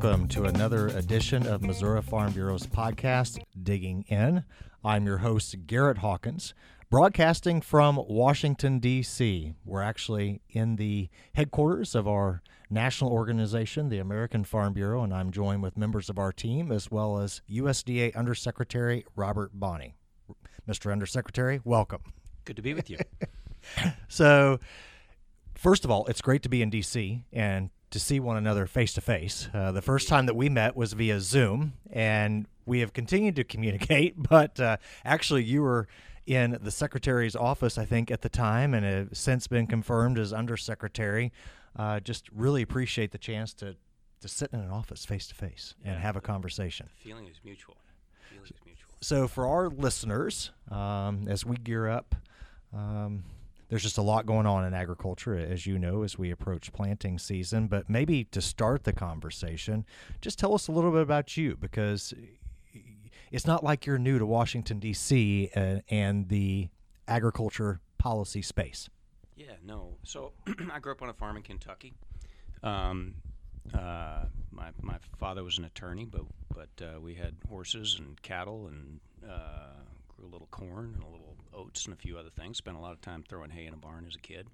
welcome to another edition of Missouri Farm Bureau's podcast, Digging In. I'm your host, Garrett Hawkins, broadcasting from Washington, D.C. We're actually in the headquarters of our national organization, the American Farm Bureau, and I'm joined with members of our team as well as USDA Undersecretary Robert Bonnie. Mr. Undersecretary, welcome. Good to be with you. so, first of all, it's great to be in D.C. and to see one another face to face. The first time that we met was via Zoom, and we have continued to communicate. But uh, actually, you were in the secretary's office, I think, at the time, and have since been confirmed as undersecretary. Uh, just really appreciate the chance to to sit in an office face to face and have a conversation. The feeling is mutual. Feeling is mutual. So, for our listeners, um, as we gear up. Um, there's just a lot going on in agriculture, as you know, as we approach planting season. But maybe to start the conversation, just tell us a little bit about you because it's not like you're new to Washington, D.C. Uh, and the agriculture policy space. Yeah, no. So I grew up on a farm in Kentucky. Um, uh, my, my father was an attorney, but but uh, we had horses and cattle and uh, grew a little corn and a little oats and a few other things. Spent a lot of time throwing hay in a barn as a kid.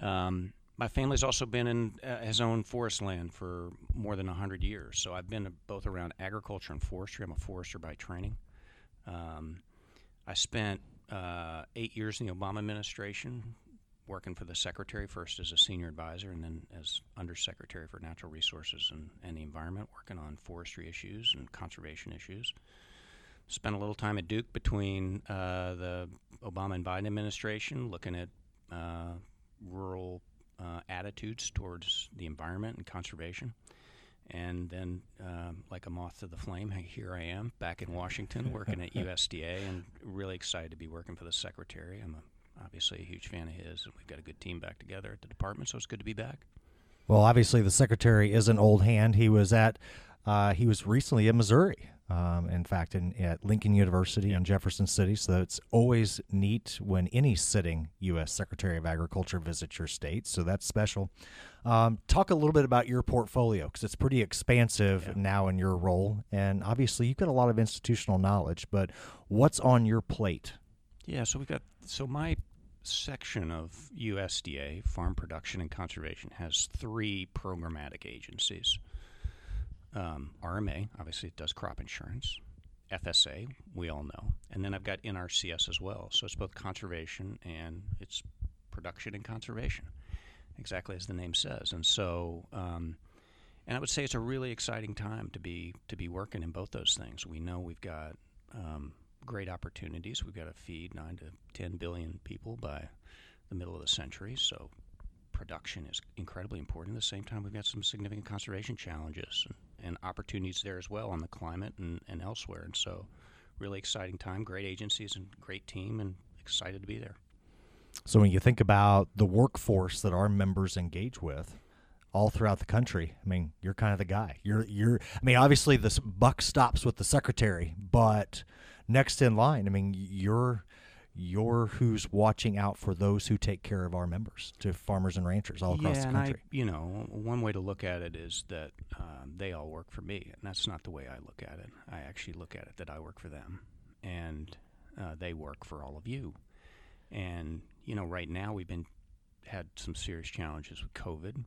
Um, my family's also been in uh, has owned forest land for more than hundred years, so I've been both around agriculture and forestry. I'm a forester by training. Um, I spent uh, eight years in the Obama administration, working for the secretary first as a senior advisor and then as undersecretary for natural resources and, and the environment, working on forestry issues and conservation issues spent a little time at Duke between uh, the Obama and Biden administration, looking at uh, rural uh, attitudes towards the environment and conservation. And then, um, like a moth to the flame, here I am back in Washington working at USDA and really excited to be working for the secretary. I'm a, obviously a huge fan of his, and we've got a good team back together at the department, so it's good to be back. Well, obviously, the secretary is an old hand. He was at, uh, he was recently in Missouri um, in fact, in, at Lincoln University in Jefferson City. So it's always neat when any sitting U.S. Secretary of Agriculture visits your state. So that's special. Um, talk a little bit about your portfolio because it's pretty expansive yeah. now in your role. And obviously, you've got a lot of institutional knowledge, but what's on your plate? Yeah, so we've got, so my section of USDA, Farm Production and Conservation, has three programmatic agencies um, RMA, obviously it does crop insurance. FSA, we all know. And then I've got NRCS as well. So it's both conservation and it's production and conservation, exactly as the name says. And so, um, and I would say it's a really exciting time to be to be working in both those things. We know we've got um, great opportunities. We've got to feed nine to ten billion people by the middle of the century. So production is incredibly important. At the same time, we've got some significant conservation challenges and, and opportunities there as well on the climate and, and elsewhere. And so, really exciting time, great agencies and great team, and excited to be there. So, when you think about the workforce that our members engage with, all throughout the country. I mean, you're kind of the guy. You're you're. I mean, obviously this buck stops with the secretary, but next in line, I mean, you're you're who's watching out for those who take care of our members, to farmers and ranchers all across yeah, the country. I, you know, one way to look at it is that um, they all work for me, and that's not the way I look at it. I actually look at it that I work for them, and uh, they work for all of you. And you know, right now we've been had some serious challenges with COVID.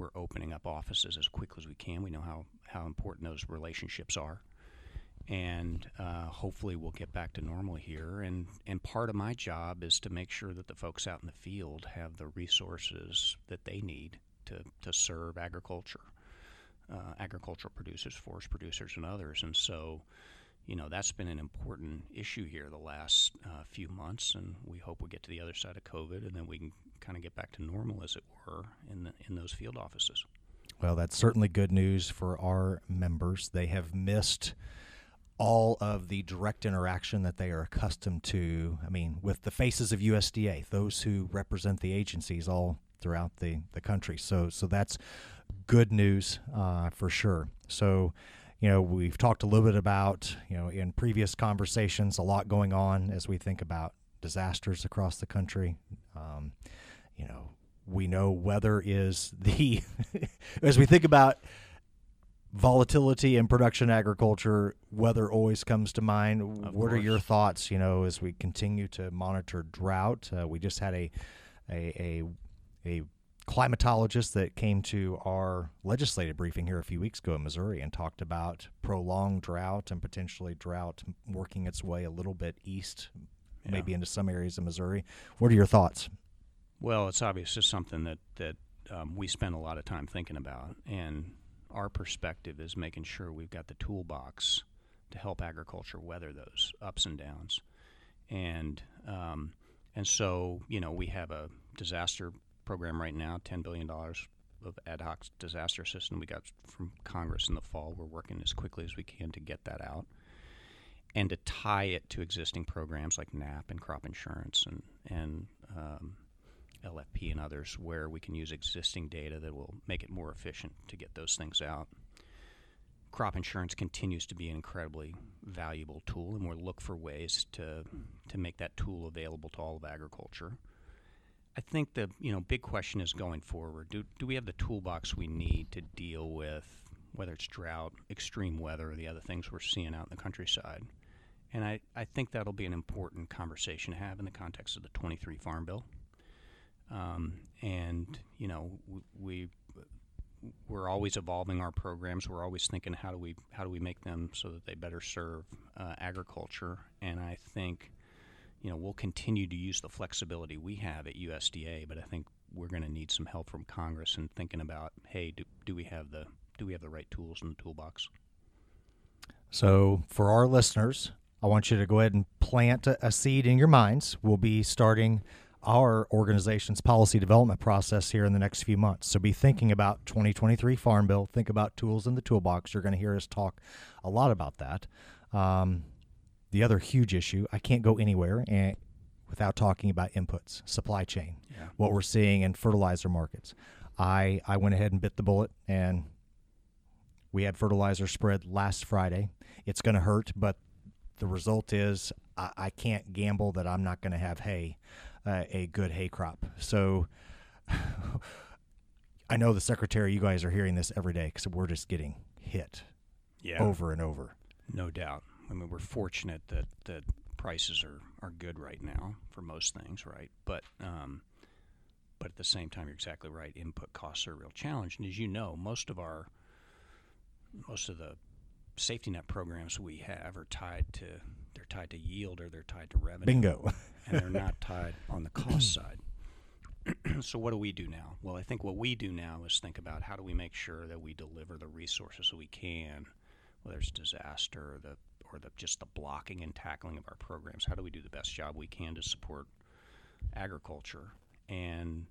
We're opening up offices as quickly as we can. We know how how important those relationships are and uh, hopefully we'll get back to normal here. And and part of my job is to make sure that the folks out in the field have the resources that they need to to serve agriculture, uh, agricultural producers, forest producers, and others. And so, you know, that's been an important issue here the last uh, few months, and we hope we get to the other side of COVID, and then we can kind of get back to normal, as it were, in the, in those field offices. Well, that's certainly good news for our members. They have missed all of the direct interaction that they are accustomed to. I mean, with the faces of USDA, those who represent the agencies all throughout the, the country. So, so that's good news uh, for sure. So, you know, we've talked a little bit about, you know, in previous conversations, a lot going on as we think about disasters across the country. Um, you know, we know weather is the, as we think about volatility in production agriculture, weather always comes to mind. Of what are your thoughts? You know, as we continue to monitor drought, uh, we just had a a a, a climatologist that came to our legislative briefing here a few weeks ago in Missouri and talked about prolonged drought and potentially drought working its way a little bit east, Yeah. maybe into some areas of Missouri. What are your thoughts? Well, it's obviously something that that um, we spend a lot of time thinking about, and our perspective is making sure we've got the toolbox to help agriculture weather those ups and downs, and um, and so you know we have a disaster program right now, ten billion dollars of ad hoc disaster assistance we got from Congress in the fall. We're working as quickly as we can to get that out. And to tie it to existing programs like NAP and crop insurance and and um, LFP and others where we can use existing data that will make it more efficient to get those things out. Crop insurance continues to be an incredibly valuable tool, and we'll look for ways to to make that tool available to all of agriculture. I think the you know big question is going forward. Do do we have the toolbox we need to deal with whether it's drought, extreme weather, or the other things we're seeing out in the countryside? And I, I think that'll be an important conversation to have in the context of the 23 Farm Bill. Um, and you know we we're always evolving our programs. We're always thinking how do we how do we make them so that they better serve uh, agriculture. And I think you know we'll continue to use the flexibility we have at USDA, but I think we're going to need some help from Congress in thinking about hey do, do we have the do we have the right tools in the toolbox? So, for our listeners, I want you to go ahead and plant a, a seed in your minds. We'll be starting our organization's policy development process here in the next few months. So, be thinking about 2023 Farm Bill. Think about tools in the toolbox. You're going to hear us talk a lot about that. Um, the other huge issue, I can't go anywhere and without talking about inputs, supply chain, Yeah. what we're seeing in fertilizer markets. I, I went ahead and bit the bullet and we had fertilizer spread last Friday. It's going to hurt, but the result is I, I can't gamble that I'm not going to have hay, uh, a good hay crop. So I know the secretary, you guys are hearing this every day because we're just getting hit Yeah. over and over. No doubt. I mean, we're fortunate that, that prices are, are good right now for most things, right? But um, but at the same time, you're exactly right. Input costs are a real challenge, and as you know, most of our most of the safety net programs we have are tied to they're tied to yield or they're tied to revenue, Bingo. and they're not tied on the cost side. so what do we do now? Well, I think what we do now is think about how do we make sure that we deliver the resources that we can, whether it's disaster or the or the just the blocking and tackling of our programs. How do we do the best job we can to support agriculture? And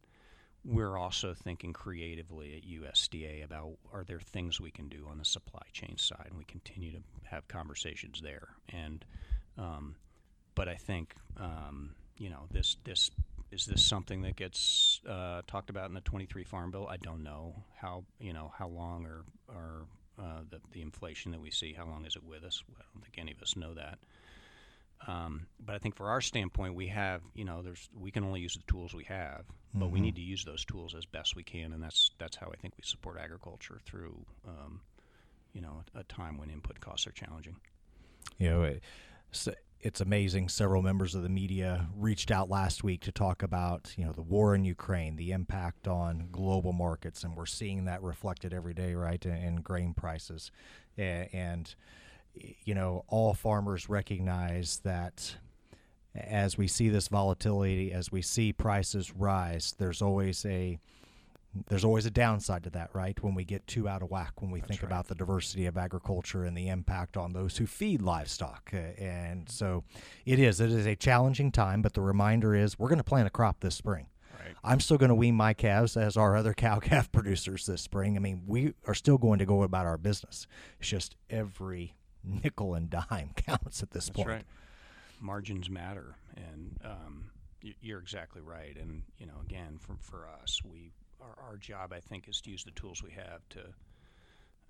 we're also thinking creatively at USDA about are there things we can do on the supply chain side, and we continue to have conversations there. And um, but I think um, you know this this is this something that gets uh, talked about in the 23 Farm Bill? I don't know how you know how long or or uh, the the inflation that we see how long is it with us? I don't think any of us know that. Um, but I think for our standpoint, we have you know there's we can only use the tools we have, but we need to use those tools as best we can, and that's that's how I think we support agriculture through um, you know a time when input costs are challenging. You know, it, s- it's amazing. Several members of the media reached out last week to talk about you know the war in Ukraine, the impact on global markets, and we're seeing that reflected every day, right, in, in grain prices, A- and you know all farmers recognize that as we see this volatility, as we see prices rise, there's always a there's always a downside to that, right? When we get too out of whack, when we That's think right. about the diversity of agriculture and the impact on those who feed livestock. Uh, and so it is. It is a challenging time, but the reminder is we're going to plant a crop this spring. Right. I'm still going to wean my calves as our other cow calf producers this spring. I mean, we are still going to go about our business. It's just every nickel and dime counts at this That's point. right. Margins matter, and um, you're exactly right. And you know, again, for for us, we our, our job, I think, is to use the tools we have to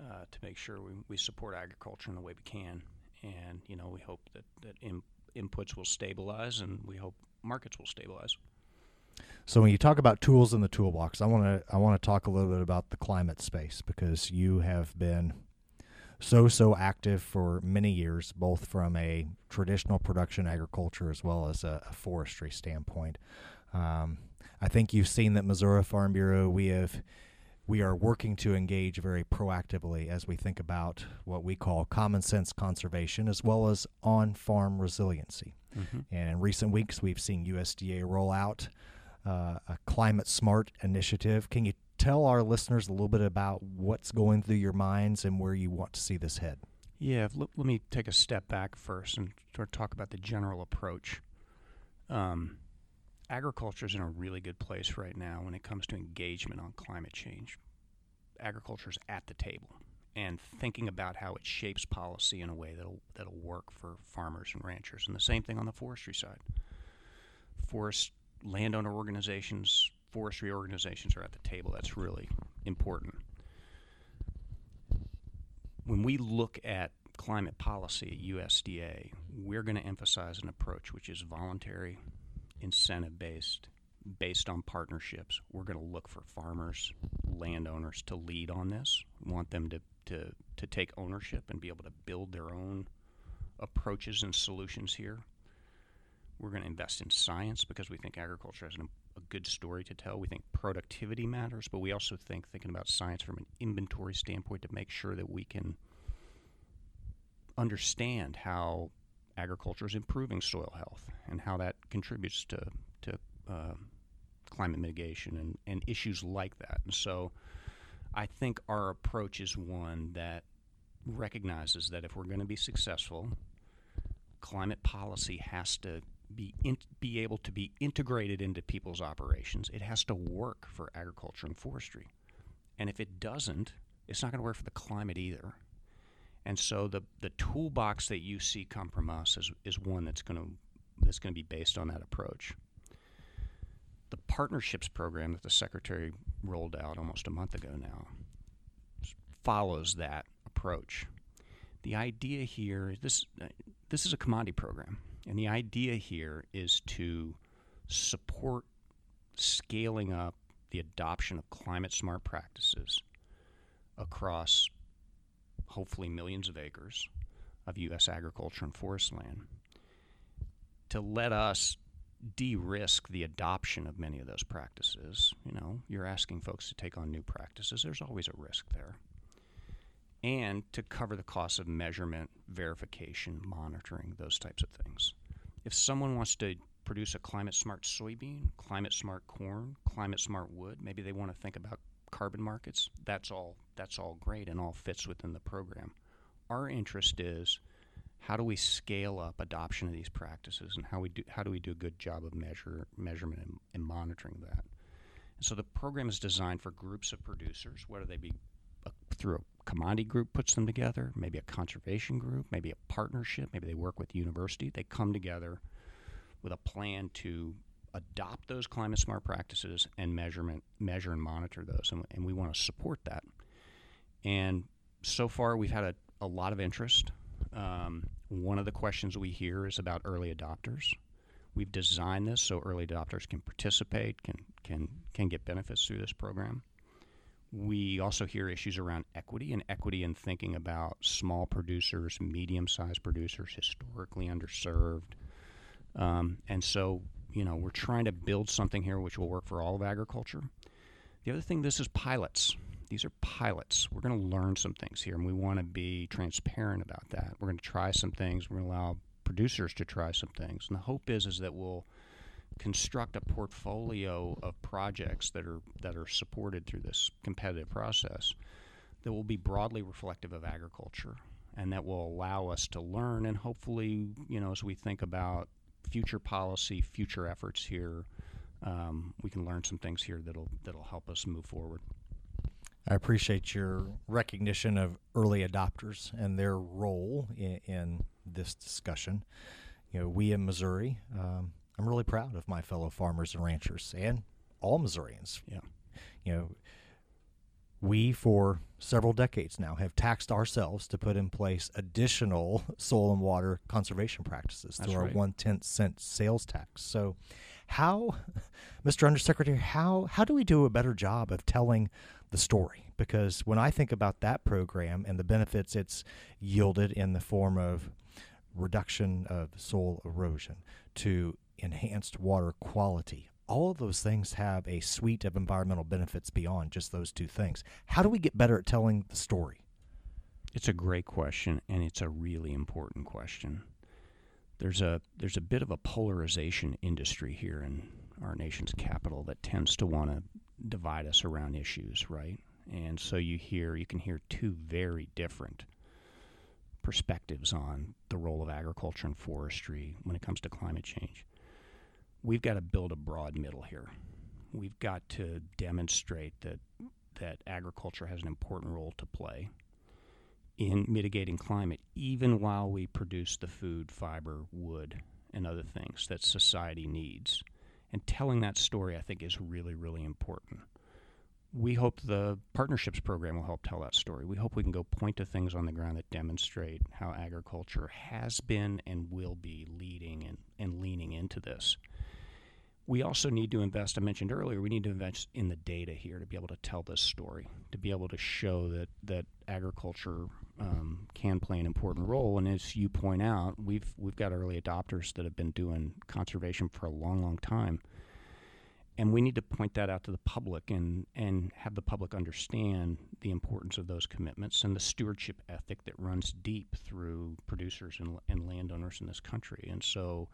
uh, to make sure we, we support agriculture in the way we can. And you know, we hope that that in, inputs will stabilize, and we hope markets will stabilize. So when you talk about tools in the toolbox, I want to I want to talk a little bit about the climate space because you have been so so active for many years, both from a traditional production agriculture as well as a, a forestry standpoint. Um, I think you've seen that Missouri Farm Bureau we have we are working to engage very proactively as we think about what we call common sense conservation as well as on farm resiliency. Mm-hmm. And in recent weeks, we've seen USDA roll out uh, a climate smart initiative. Can you tell our listeners a little bit about what's going through your minds and where you want to see this head? Yeah, let, let me take a step back first and sort of talk about the general approach. Um, agriculture is in a really good place right now when it comes to engagement on climate change. Agriculture is at the table and thinking about how it shapes policy in a way that'll that'll work for farmers and ranchers. And the same thing on the forestry side. Forest landowner organizations, forestry organizations are at the table. That's really important. When we look at climate policy at USDA, we're going to emphasize an approach which is voluntary, incentive based, based on partnerships. We're going to look for farmers, landowners to lead on this. We want them to, to, to take ownership and be able to build their own approaches and solutions here. We're going to invest in science because we think agriculture has an, a good story to tell. We think productivity matters, but we also think thinking about science from an inventory standpoint to make sure that we can understand how agriculture is improving soil health and how that contributes to to uh, climate mitigation and, and issues like that. And so, I think our approach is one that recognizes that if we're going to be successful, climate policy has to be in, be able to be integrated into people's operations. It has to work for agriculture and forestry, and if it doesn't, it's not going to work for the climate either. And so the the toolbox that you see come from us is, is one that's going to that's going to be based on that approach. The partnerships program that the secretary rolled out almost a month ago now follows that approach. The idea here this this is a commodity program, and the idea here is to support scaling up the adoption of climate smart practices across hopefully millions of acres of U.S. agriculture and forest land, to let us de-risk the adoption of many of those practices. You know, you're asking folks to take on new practices. There's always a risk there. And to cover the costs of measurement, verification, monitoring, those types of things. If someone wants to produce a climate smart soybean, climate smart corn, climate smart wood, maybe they want to think about carbon markets, that's all that's all great and all fits within the program. Our interest is how do we scale up adoption of these practices and how we do how do we do a good job of measure measurement and, and monitoring that. And so the program is designed for groups of producers, whether they be a, through a commodity group puts them together, maybe a conservation group, maybe a partnership, maybe they work with the university. They come together with a plan to adopt those climate smart practices and measurement measure and monitor those and, and we want to support that. And so far we've had a, a lot of interest. Um, one of the questions we hear is about early adopters. We've designed this so early adopters can participate can can can get benefits through this program. We also hear issues around equity and equity in thinking about small producers medium-sized producers historically underserved. Um, and so you know, we're trying to build something here which will work for all of agriculture. The other thing, this is pilots. These are pilots. We're going to learn some things here, and we want to be transparent about that. We're going to try some things. We're going to allow producers to try some things, and the hope is is that we'll construct a portfolio of projects that are that are supported through this competitive process that will be broadly reflective of agriculture and that will allow us to learn and hopefully you know as we think about future policy, future efforts here, um, we can learn some things here that'll that'll help us move forward. I appreciate your recognition of early adopters and their role in, in this discussion. You know, we in Missouri, um, I'm really proud of my fellow farmers and ranchers and all Missourians. Yeah. You know, we for several decades now have taxed ourselves to put in place additional soil and water conservation practices That's through right. our one tenth cent sales tax. So, How, Mr. Undersecretary, how how do we do a better job of telling the story? Because when I think about that program and the benefits it's yielded in the form of reduction of soil erosion to enhanced water quality, all of those things have a suite of environmental benefits beyond just those two things. How do we get better at telling the story? It's a great question, and it's a really important question. There's a there's a bit of a polarization industry here in our nation's capital that tends to want to divide us around issues, right? And so you hear you can hear two very different perspectives on the role of agriculture and forestry when it comes to climate change. We've got to build a broad middle here. We've got to demonstrate that that agriculture has an important role to play in mitigating climate, even while we produce the food, fiber, wood, and other things that society needs. And telling that story, I think, is really, really important. We hope the partnerships program will help tell that story. We hope we can go point to things on the ground that demonstrate how agriculture has been and will be leading and, and leaning into this we also need to invest. I mentioned earlier, we need to invest in the data here to be able to tell this story, to be able to show that that agriculture um, can play an important role. And as you point out, we've we've got early adopters that have been doing conservation for a long, long time, and we need to point that out to the public and and have the public understand the importance of those commitments and the stewardship ethic that runs deep through producers and, and landowners in this country. And so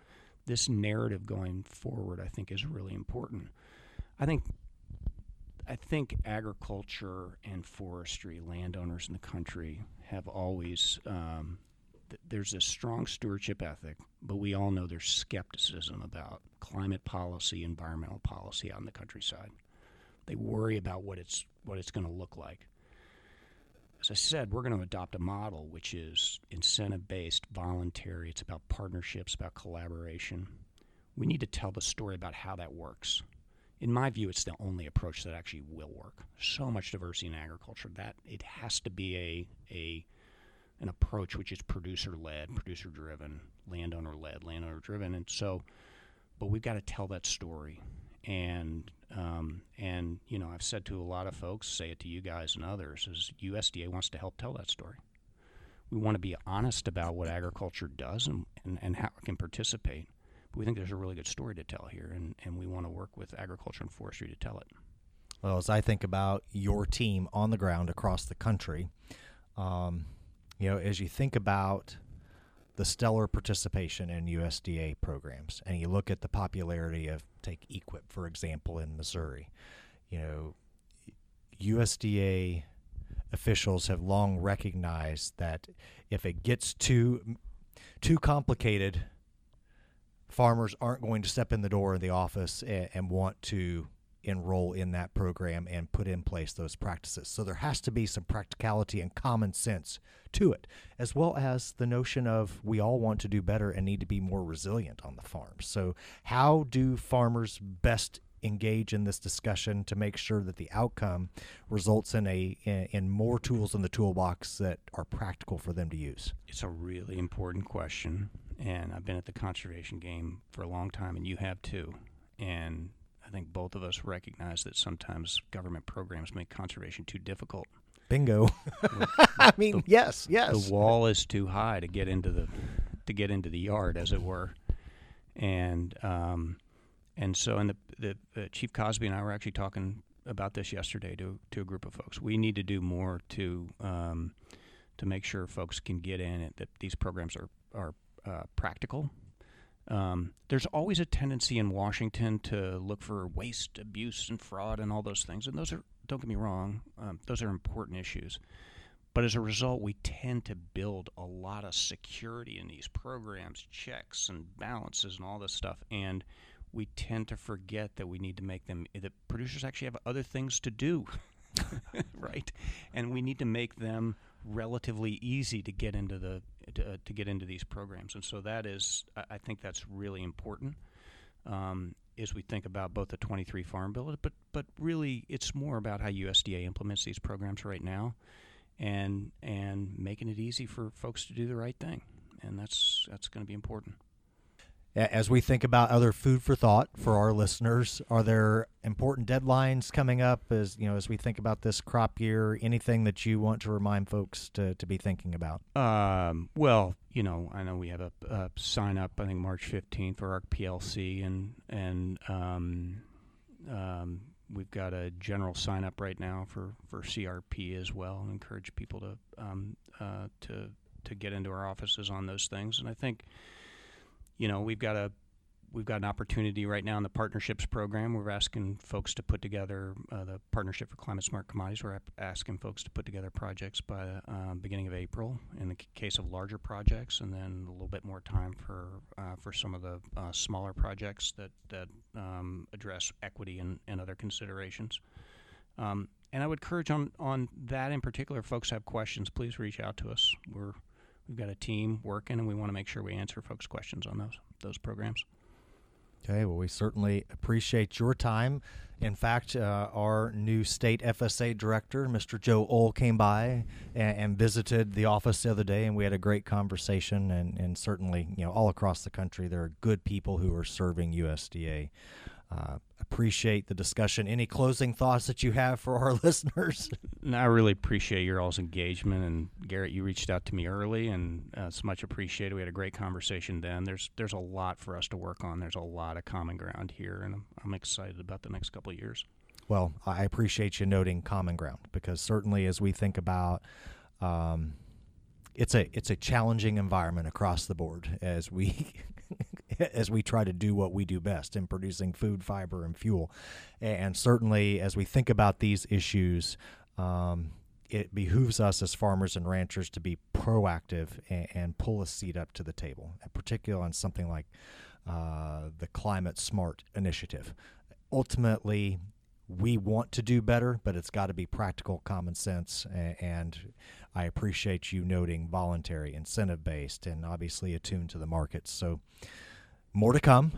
this narrative going forward, I think, is really important. I think I think agriculture and forestry, landowners in the country, have always um, th- there's a strong stewardship ethic, but we all know there's skepticism about climate policy, environmental policy in the countryside. They worry about what it's what it's going to look like as I said, we're going to adopt a model which is incentive based, voluntary. It's about partnerships, about collaboration. We need to tell the story about how that works. In my view, it's the only approach that actually will work. So much diversity in agriculture that it has to be a, a an approach which is producer led, producer driven, landowner led, landowner driven, and so. But we've got to tell that story, and um, and you know, I've said to a lot of folks, say it to you guys and others, is USDA wants to help tell that story. We want to be honest about what agriculture does and, and, and how it can participate. But we think there's a really good story to tell here, and, and we want to work with agriculture and forestry to tell it. Well, as I think about your team on the ground across the country, um, you know, as you think about the stellar participation in USDA programs, and you look at the popularity of, take EQIP for example, in Missouri, you know, USDA officials have long recognized that if it gets too too complicated, farmers aren't going to step in the door of the office and, and want to enroll in that program and put in place those practices. So there has to be some practicality and common sense to it, as well as the notion of we all want to do better and need to be more resilient on the farm. So, how do farmers best engage in this discussion to make sure that the outcome results in a in, in more tools in the toolbox that are practical for them to use? It's a really important question, and I've been at the conservation game for a long time, and you have too. And think both of us recognize that sometimes government programs make conservation too difficult. Bingo. I mean, the, yes, yes. The wall is too high to get into the to get into the yard, as it were, and um, and so and the, the uh, Chief Cosby and I were actually talking about this yesterday to to a group of folks. We need to do more to um, to make sure folks can get in it. That these programs are are uh, practical um, there's always a tendency in Washington to look for waste, abuse, and fraud, and all those things. And those are, don't get me wrong, um, those are important issues. But as a result, we tend to build a lot of security in these programs, checks and balances, and all this stuff. And we tend to forget that we need to make them, that producers actually have other things to do, right? And we need to make them relatively easy to get into the to, uh, to get into these programs, and so that is I think that's really important um, as we think about both the 23 Farm Bill, but but really it's more about how USDA implements these programs right now, and and making it easy for folks to do the right thing, and that's that's going to be important. As we think about other food for thought for our listeners, are there important deadlines coming up as you know as we think about this crop year? Anything that you want to remind folks to, to be thinking about? Um, well, you know, I know we have a, a sign up. I think March fifteenth for our PLC, and and um, um, we've got a general sign up right now for, for CRP as well, and encourage people to um, uh, to to get into our offices on those things. And I think you know, we've got a we've got an opportunity right now in the partnerships program. We're asking folks to put together uh, the partnership for climate smart commodities. We're asking folks to put together projects by the uh, beginning of April in the case of larger projects, and then a little bit more time for uh, for some of the uh, smaller projects that that um, address equity and, and other considerations. Um, and I would encourage on on that in particular, folks have questions, please reach out to us. We're we've got a team working, and we want to make sure we answer folks' questions on those those programs. Okay, well, we certainly appreciate your time. In fact, uh, our new state FSA director, Mr. Joe Ohl, came by and, and, visited the office the other day, and we had a great conversation. And, and certainly, you know, all across the country, there are good people who are serving USDA. Uh, appreciate the discussion. Any closing thoughts that you have for our listeners? No, I really appreciate your all's engagement. And Garrett, you reached out to me early, and uh, it's much appreciated. We had a great conversation then. There's there's a lot for us to work on. There's a lot of common ground here, and I'm, I'm excited about the next couple of years. Well, I appreciate you noting common ground because certainly as we think about um, it's a it's a challenging environment across the board as we as we try to do what we do best in producing food, fiber, and fuel. And certainly, as we think about these issues, um, it behooves us as farmers and ranchers to be proactive and, and, pull a seat up to the table, particularly on something like uh, the Climate Smart Initiative. Ultimately, we want to do better, but it's got to be practical, common sense, and, I appreciate you noting voluntary, incentive based, and obviously attuned to the markets. So, more to come.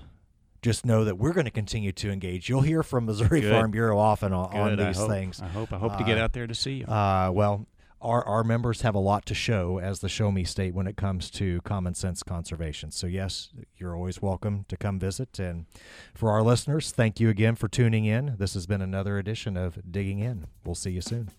Just know that we're going to continue to engage. You'll hear from Missouri Good. Farm Bureau often on, on these I things. I hope. I hope uh, to get uh, out there to see you. Uh, well, our, our members have a lot to show as the Show Me State when it comes to common sense conservation. So, yes, you're always welcome to come visit. And for our listeners, thank you again for tuning in. This has been another edition of Digging In. We'll see you soon.